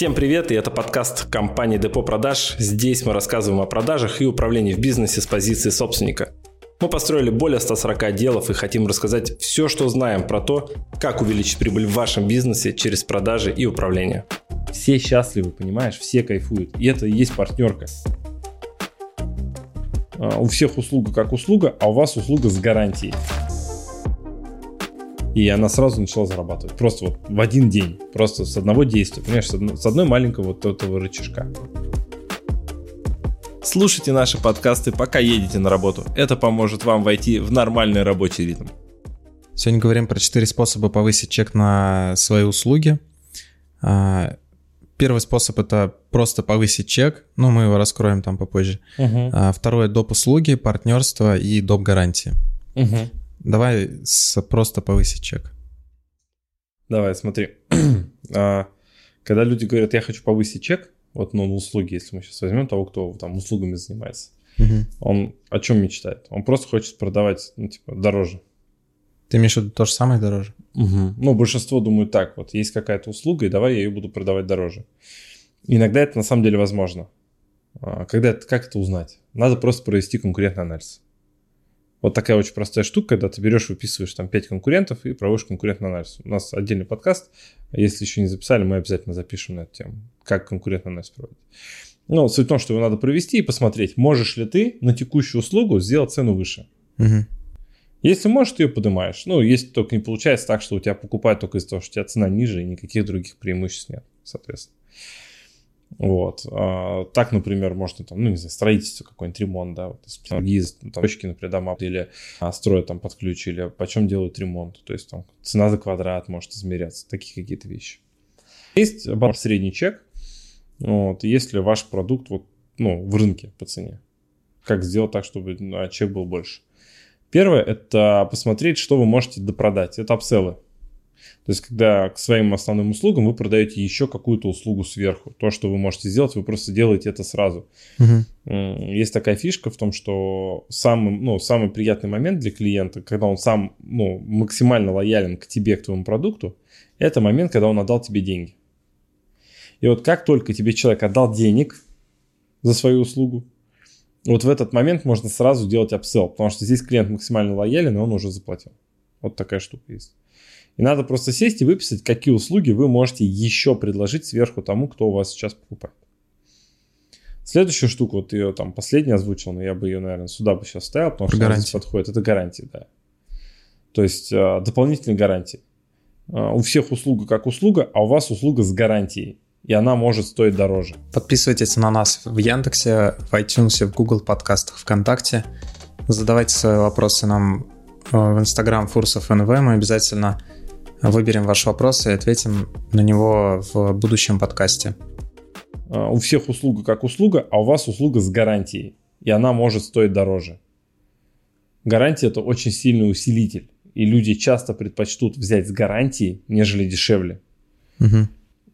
Всем привет, и это подкаст компании Депо Продаж. Здесь мы рассказываем о продажах и управлении в бизнесе с позиции собственника. Мы построили более 140 отделов и хотим рассказать все, что знаем про то, как увеличить прибыль в вашем бизнесе через продажи и управление. Все счастливы, понимаешь, все кайфуют. И это и есть партнерка. А, у всех услуга как услуга, а у вас услуга с гарантией. И она сразу начала зарабатывать. Просто вот в один день. Просто с одного действия. Понимаешь, с, одно, с одной маленького вот этого рычажка. Слушайте наши подкасты, пока едете на работу. Это поможет вам войти в нормальный рабочий ритм. Сегодня говорим про четыре способа повысить чек на свои услуги. А, первый способ это просто повысить чек, ну мы его раскроем там попозже. Угу. Второе доп. услуги, партнерство и доп. гарантии. Угу. Давай с просто повысить чек. Давай, смотри. а, когда люди говорят, я хочу повысить чек, вот ну, на услуги, если мы сейчас возьмем того, кто там услугами занимается, угу. он о чем мечтает? Он просто хочет продавать, ну, типа, дороже. Ты имеешь в виду то же самое дороже? Угу. Ну, большинство думают так, вот есть какая-то услуга, и давай я ее буду продавать дороже. Иногда это на самом деле возможно. А, когда, как это узнать? Надо просто провести конкурентный анализ. Вот такая очень простая штука, когда ты берешь, выписываешь там 5 конкурентов и проводишь конкурентный анализ. У нас отдельный подкаст, если еще не записали, мы обязательно запишем на эту тему, как конкурентный анализ проводить. Ну, суть в том, что его надо провести и посмотреть, можешь ли ты на текущую услугу сделать цену выше. Угу. Если можешь, ты ее поднимаешь. Ну, если только не получается так, что у тебя покупают только из-за того, что у тебя цена ниже и никаких других преимуществ нет, соответственно. Вот. А, так, например, можно там, ну, не знаю, строительство какой-нибудь ремонт, да, вот, там, точки, например, дома или а, строят там под ключ, или почем делают ремонт, то есть там цена за квадрат может измеряться, такие какие-то вещи. Есть средний чек, вот, если ваш продукт вот, ну, в рынке по цене. Как сделать так, чтобы ну, чек был больше? Первое – это посмотреть, что вы можете допродать. Это апселлы. То есть, когда к своим основным услугам вы продаете еще какую-то услугу сверху. То, что вы можете сделать, вы просто делаете это сразу. Угу. Есть такая фишка в том, что самый, ну, самый приятный момент для клиента, когда он сам ну, максимально лоялен к тебе, к твоему продукту, это момент, когда он отдал тебе деньги. И вот как только тебе человек отдал денег за свою услугу, вот в этот момент можно сразу делать апсел, потому что здесь клиент максимально лоялен, и он уже заплатил. Вот такая штука есть. И надо просто сесть и выписать, какие услуги вы можете еще предложить сверху тому, кто у вас сейчас покупает. Следующая штука, вот ее там последняя озвучил, но я бы ее, наверное, сюда бы сейчас ставил, потому Про что гарантии. она подходит. Это гарантии, да. То есть э, дополнительные гарантии. Э, у всех услуга как услуга, а у вас услуга с гарантией. И она может стоить дороже. Подписывайтесь на нас в Яндексе, в iTunes, в Google подкастах, ВКонтакте. Задавайте свои вопросы нам э, в Instagram Фурсов НВ. Мы обязательно выберем ваш вопрос и ответим на него в будущем подкасте. А, у всех услуга как услуга, а у вас услуга с гарантией, и она может стоить дороже. Гарантия это очень сильный усилитель, и люди часто предпочтут взять с гарантией, нежели дешевле. Угу.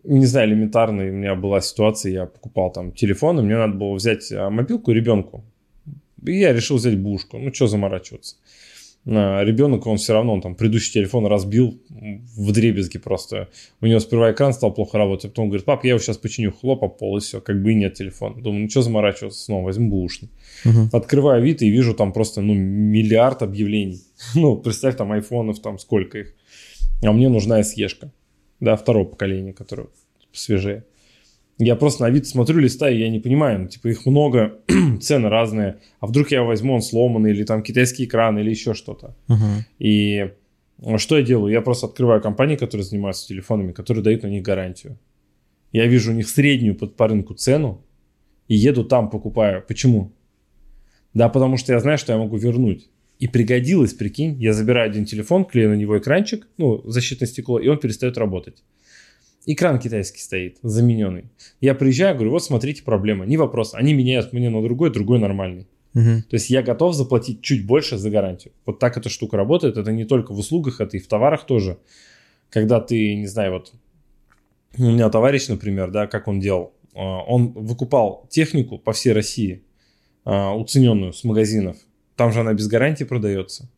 Не знаю, элементарно, у меня была ситуация, я покупал там телефон, и мне надо было взять а, мобилку ребенку. И я решил взять бушку. Ну, что заморачиваться ребенок, он все равно, он там предыдущий телефон разбил в дребезги просто. У него сперва экран стал плохо работать, а потом говорит, пап, я его сейчас починю, хлоп, об пол, и все, как бы и нет телефона. Думаю, ну что заморачиваться снова, возьму бушный. Угу. Открываю вид и вижу там просто, ну, миллиард объявлений. ну, представь, там айфонов, там сколько их. А мне нужна SE-шка, да, второго поколения, которое свежее. Я просто на вид смотрю, листаю, я не понимаю, ну, типа их много, цены разные, а вдруг я возьму, он сломанный, или там китайский экран, или еще что-то. Uh-huh. И что я делаю? Я просто открываю компании, которые занимаются телефонами, которые дают на них гарантию. Я вижу у них среднюю под, по рынку цену и еду там покупаю. Почему? Да, потому что я знаю, что я могу вернуть. И пригодилось, прикинь, я забираю один телефон, клею на него экранчик, ну, защитное стекло, и он перестает работать. Экран китайский стоит, замененный. Я приезжаю, говорю, вот смотрите, проблема. Не вопрос. Они меняют мне на другой, другой нормальный. Угу. То есть я готов заплатить чуть больше за гарантию. Вот так эта штука работает. Это не только в услугах, это и в товарах тоже. Когда ты, не знаю, вот у меня товарищ, например, да, как он делал. А, он выкупал технику по всей России, а, уцененную с магазинов. Там же она без гарантии продается.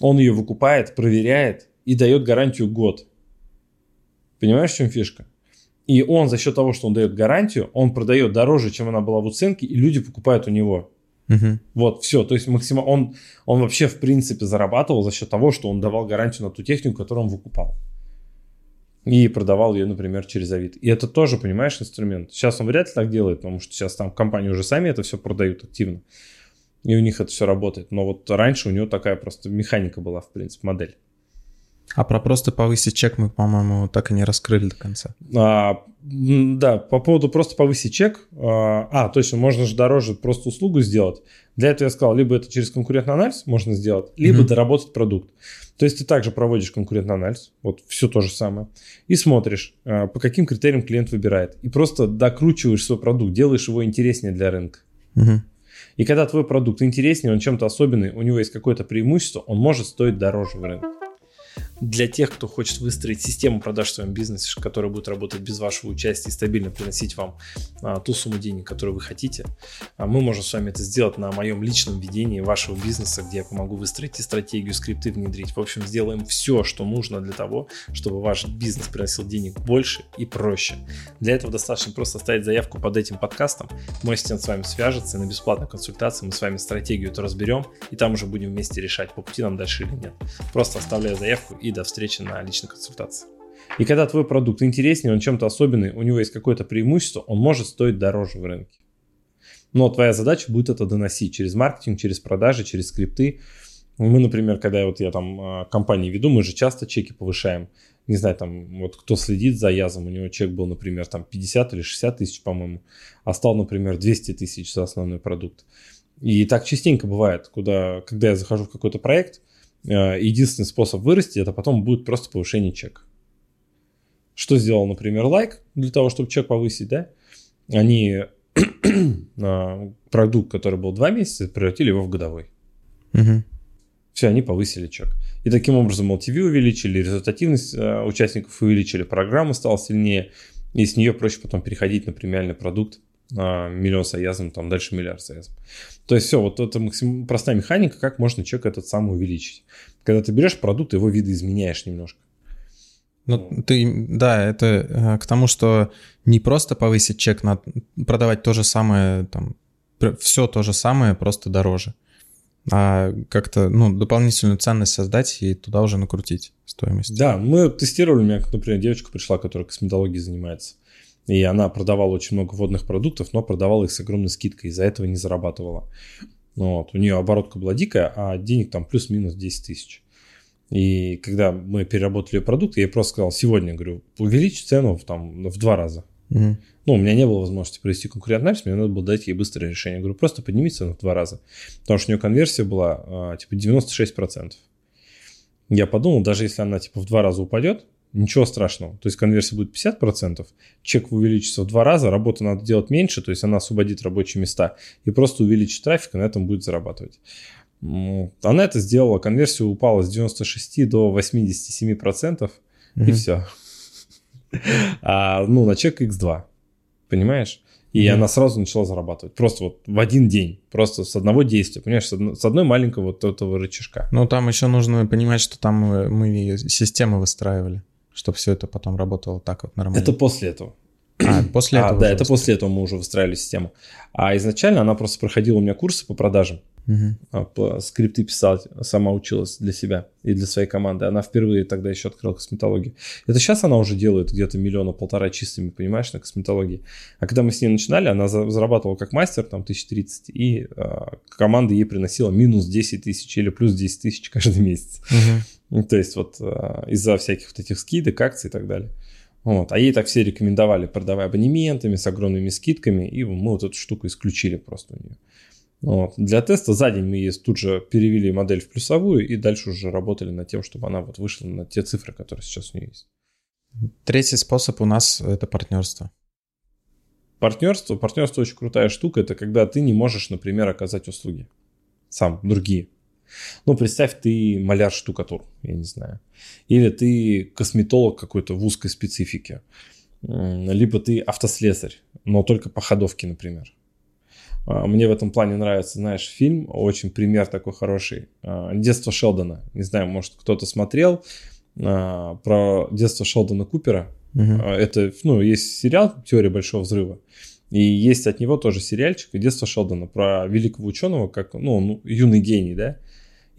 Он ее выкупает, проверяет и дает гарантию год. Понимаешь, в чем фишка? И он за счет того, что он дает гарантию, он продает дороже, чем она была в уценке, и люди покупают у него. Угу. Вот, все. То есть максимум, он, он вообще в принципе зарабатывал за счет того, что он давал гарантию на ту технику, которую он выкупал. И продавал ее, например, через Авито. И это тоже, понимаешь, инструмент. Сейчас он вряд ли так делает, потому что сейчас там компании уже сами это все продают активно. И у них это все работает. Но вот раньше у него такая просто механика была, в принципе, модель. А про просто повысить чек мы, по-моему, так и не раскрыли до конца. А, да, по поводу просто повысить чек. А, а, точно, можно же дороже просто услугу сделать. Для этого я сказал, либо это через конкурентный анализ можно сделать, либо mm-hmm. доработать продукт. То есть ты также проводишь конкурентный анализ, вот все то же самое, и смотришь, а, по каким критериям клиент выбирает. И просто докручиваешь свой продукт, делаешь его интереснее для рынка. Угу. И когда твой продукт интереснее, он чем-то особенный, у него есть какое-то преимущество, он может стоить дороже в рынке для тех, кто хочет выстроить систему продаж в своем бизнесе, которая будет работать без вашего участия и стабильно приносить вам а, ту сумму денег, которую вы хотите, а мы можем с вами это сделать на моем личном ведении вашего бизнеса, где я помогу выстроить и стратегию, скрипты внедрить. В общем, сделаем все, что нужно для того, чтобы ваш бизнес приносил денег больше и проще. Для этого достаточно просто оставить заявку под этим подкастом. Мой ассистент с вами свяжется, и на бесплатной консультации мы с вами стратегию это разберем, и там уже будем вместе решать, по пути нам дальше или нет. Просто оставляю заявку и до встречи на личной консультации. И когда твой продукт интереснее, он чем-то особенный, у него есть какое-то преимущество, он может стоить дороже в рынке. Но твоя задача будет это доносить через маркетинг, через продажи, через скрипты. Мы, например, когда вот я там а, компании веду, мы же часто чеки повышаем. Не знаю, там вот кто следит за Язом, у него чек был, например, там 50 или 60 тысяч, по-моему, а стал, например, 200 тысяч за основной продукт. И так частенько бывает, куда, когда я захожу в какой-то проект, единственный способ вырасти, это потом будет просто повышение чека. Что сделал, например, лайк для того, чтобы чек повысить, да? Они продукт, который был два месяца, превратили его в годовой. Угу. Все, они повысили чек. И таким образом LTV увеличили, результативность э, участников увеличили, программа стала сильнее, и с нее проще потом переходить на премиальный продукт миллион с аязом, там дальше миллиард с аязом. То есть все, вот это максим... простая механика, как можно чек этот сам увеличить. Когда ты берешь продукт, его видоизменяешь немножко. Ну, ты, да, это э, к тому, что не просто повысить чек, надо продавать то же самое, там, все то же самое, просто дороже. А как-то, ну, дополнительную ценность создать и туда уже накрутить стоимость. Да, мы тестировали, у меня, например, девочка пришла, которая косметологией занимается. И она продавала очень много водных продуктов, но продавала их с огромной скидкой, из-за этого не зарабатывала. Вот. У нее оборотка была дикая, а денег там плюс-минус 10 тысяч. И когда мы переработали ее продукт, я ей просто сказал, сегодня, говорю, увеличь цену там, в два раза. Угу. Ну, у меня не было возможности провести конкурентный анализ, мне надо было дать ей быстрое решение. Я говорю, просто подними цену в два раза. Потому что у нее конверсия была а, типа 96%. Я подумал, даже если она типа в два раза упадет, Ничего страшного. То есть конверсия будет 50%, чек увеличится в два раза, работу надо делать меньше, то есть она освободит рабочие места и просто увеличит трафик, и на этом будет зарабатывать. Она это сделала, конверсия упала с 96 до 87%, mm-hmm. и все. А, ну, на чек X2, понимаешь? И mm-hmm. она сразу начала зарабатывать. Просто вот в один день. Просто с одного действия. Понимаешь, с, одно, с одной маленького вот этого рычажка. Ну, там еще нужно понимать, что там мы, мы системы выстраивали чтобы все это потом работало так вот нормально. Это после этого. А, после а, этого. Да, это после этого мы уже выстраивали систему. А изначально она просто проходила у меня курсы по продажам. Угу. Скрипты писать, сама училась для себя и для своей команды. Она впервые тогда еще открыла косметологию. Это сейчас она уже делает где-то миллиона полтора чистыми, понимаешь, на косметологии. А когда мы с ней начинали, она зарабатывала как мастер, там, 1030, и а, команда ей приносила минус 10 тысяч или плюс 10 тысяч каждый месяц. Угу. Ну, то есть вот э, из-за всяких вот этих скидок, акций и так далее. Вот. А ей так все рекомендовали, продавая абонементами, с огромными скидками, и мы вот эту штуку исключили просто у нее. Вот. Для теста за день мы ей тут же перевели модель в плюсовую и дальше уже работали над тем, чтобы она вот вышла на те цифры, которые сейчас у нее есть. Третий способ у нас – это партнерство. Партнерство, партнерство очень крутая штука. Это когда ты не можешь, например, оказать услуги сам, другие. Ну, представь, ты маляр-штукатур, я не знаю. Или ты косметолог какой-то в узкой специфике. Либо ты автослесарь, но только по ходовке, например. А, мне в этом плане нравится, знаешь, фильм, очень пример такой хороший. А, Детство Шелдона. Не знаю, может, кто-то смотрел. а, про детство Шелдона Купера. Угу. Это, ну, есть сериал «Теория большого взрыва». И есть от него тоже сериальчик «Детство Шелдона» про великого ученого, как, ну, ну, юный гений, да.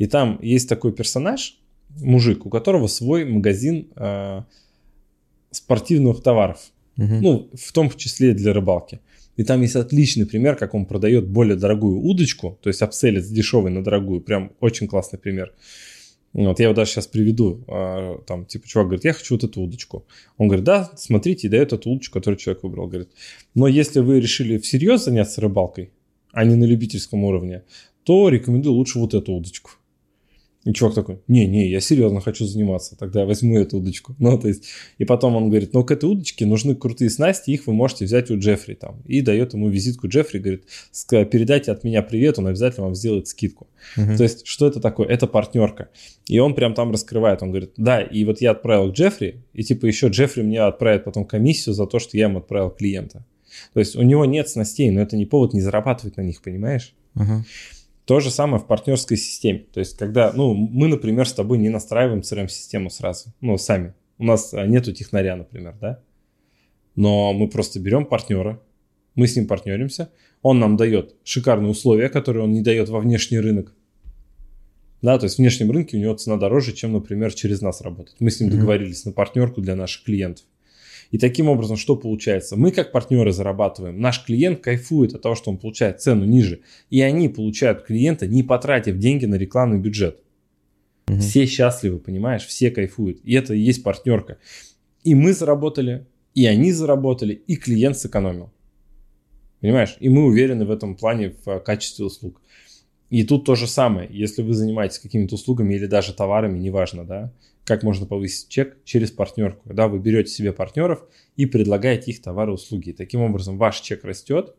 И там есть такой персонаж, мужик, у которого свой магазин э, спортивных товаров. Угу. Ну, в том числе для рыбалки. И там есть отличный пример, как он продает более дорогую удочку, то есть апселит с дешевой на дорогую. Прям очень классный пример. Вот я его даже сейчас приведу. А, там, типа, чувак говорит, я хочу вот эту удочку. Он говорит, да, смотрите, и дает эту удочку, которую человек выбрал. Говорит, но если вы решили всерьез заняться рыбалкой, а не на любительском уровне, то рекомендую лучше вот эту удочку. И чувак такой, не-не, я серьезно хочу заниматься, тогда я возьму эту удочку. Ну, то есть, и потом он говорит, ну, к этой удочке нужны крутые снасти, их вы можете взять у Джеффри там. И дает ему визитку Джеффри, говорит, передайте от меня привет, он обязательно вам сделает скидку. Uh-huh. То есть, что это такое? Это партнерка. И он прям там раскрывает, он говорит, да, и вот я отправил к Джеффри, и типа еще Джеффри мне отправит потом комиссию за то, что я ему отправил клиента. То есть, у него нет снастей, но это не повод не зарабатывать на них, понимаешь? Uh-huh. То же самое в партнерской системе. То есть, когда, ну, мы, например, с тобой не настраиваем CRM-систему сразу, ну, сами. У нас а, нету технаря, например, да? Но мы просто берем партнера, мы с ним партнеримся, он нам дает шикарные условия, которые он не дает во внешний рынок. Да, то есть в внешнем рынке у него цена дороже, чем, например, через нас работать. Мы с ним договорились на партнерку для наших клиентов. И таким образом, что получается? Мы как партнеры зарабатываем, наш клиент кайфует от того, что он получает цену ниже, и они получают клиента, не потратив деньги на рекламный бюджет. Угу. Все счастливы, понимаешь, все кайфуют. И это и есть партнерка. И мы заработали, и они заработали, и клиент сэкономил. Понимаешь? И мы уверены в этом плане в качестве услуг. И тут то же самое. Если вы занимаетесь какими-то услугами или даже товарами, неважно, да, как можно повысить чек через партнерку. Когда вы берете себе партнеров и предлагаете их товары и услуги. Таким образом, ваш чек растет,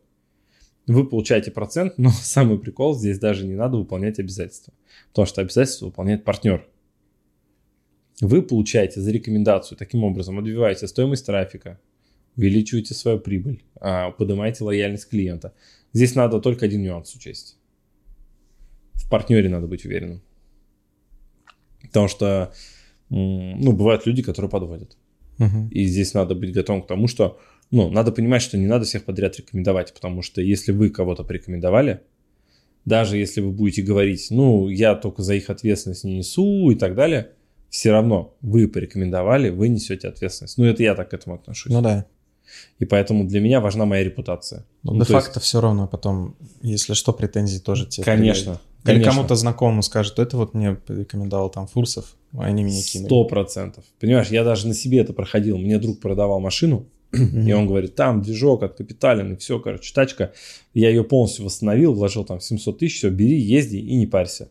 вы получаете процент, но самый прикол, здесь даже не надо выполнять обязательства. Потому что обязательства выполняет партнер. Вы получаете за рекомендацию, таким образом отбиваете стоимость трафика, увеличиваете свою прибыль, а, поднимаете лояльность клиента. Здесь надо только один нюанс учесть. В партнере надо быть уверенным. Потому что ну, бывают люди, которые подводят. Угу. И здесь надо быть готовым к тому, что, ну, надо понимать, что не надо всех подряд рекомендовать, потому что если вы кого-то порекомендовали, даже если вы будете говорить, ну, я только за их ответственность не несу и так далее, все равно вы порекомендовали, вы несете ответственность. Ну, это я так к этому отношусь. Ну да. И поэтому для меня важна моя репутация. Но ну, де-факто есть... все равно потом, если что, претензии тоже тебе. Конечно. Или кому-то знакомому скажет, это вот мне рекомендовал там Фурсов, а они меня кинули. Сто процентов. Понимаешь, я даже на себе это проходил. Мне друг продавал машину, и он говорит, там движок от капиталин, и все, короче, тачка. Я ее полностью восстановил, вложил там 700 тысяч, все, бери, езди и не парься.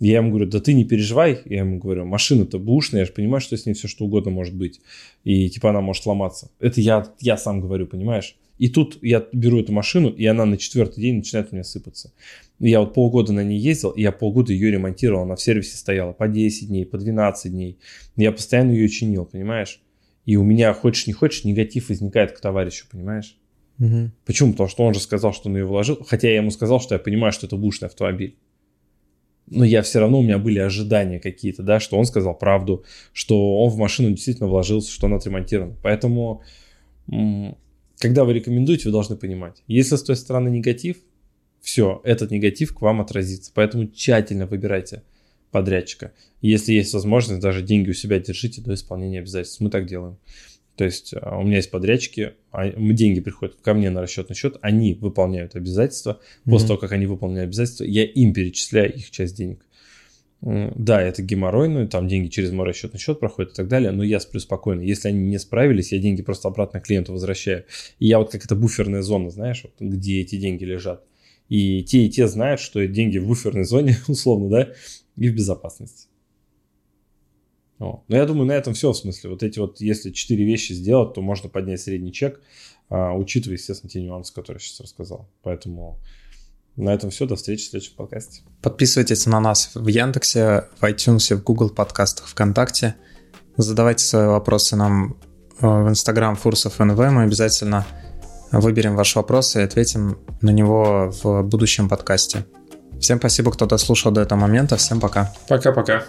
Я ему говорю, да ты не переживай. Я ему говорю, машина-то бушная, я же понимаю, что с ней все что угодно может быть. И типа она может сломаться. Это я, я сам говорю, понимаешь? И тут я беру эту машину, и она на четвертый день начинает у меня сыпаться. Я вот полгода на ней ездил, и я полгода ее ремонтировал, она в сервисе стояла по 10 дней, по 12 дней. Я постоянно ее чинил, понимаешь? И у меня, хочешь не хочешь, негатив возникает к товарищу, понимаешь? Угу. Почему? Потому что он же сказал, что он ее вложил, хотя я ему сказал, что я понимаю, что это бушный автомобиль. Но я все равно, у меня были ожидания какие-то, да, что он сказал правду, что он в машину действительно вложился, что она отремонтирована. Поэтому когда вы рекомендуете, вы должны понимать, если с той стороны негатив, все, этот негатив к вам отразится. Поэтому тщательно выбирайте подрядчика. Если есть возможность, даже деньги у себя держите до исполнения обязательств. Мы так делаем. То есть а, у меня есть подрядчики, а, деньги приходят ко мне на расчетный счет, они выполняют обязательства. После mm-hmm. того, как они выполняют обязательства, я им перечисляю их часть денег. Да, это геморройно, там деньги через мой расчетный счет проходят и так далее, но я сплю спокойно. Если они не справились, я деньги просто обратно клиенту возвращаю. И я вот как это буферная зона, знаешь, вот, где эти деньги лежат. И те, и те знают, что деньги в буферной зоне, условно, да, и в безопасности. О. Но я думаю, на этом все в смысле. Вот эти вот, если четыре вещи сделать, то можно поднять средний чек, а, учитывая, естественно, те нюансы, которые я сейчас рассказал. Поэтому на этом все. До встречи в следующем подкасте. Подписывайтесь на нас в Яндексе, в iTunes, в Google подкастах, ВКонтакте. Задавайте свои вопросы нам э, в Instagram Фурсов НВ. Мы обязательно выберем ваш вопрос и ответим на него в будущем подкасте. Всем спасибо, кто дослушал до этого момента. Всем пока. Пока-пока.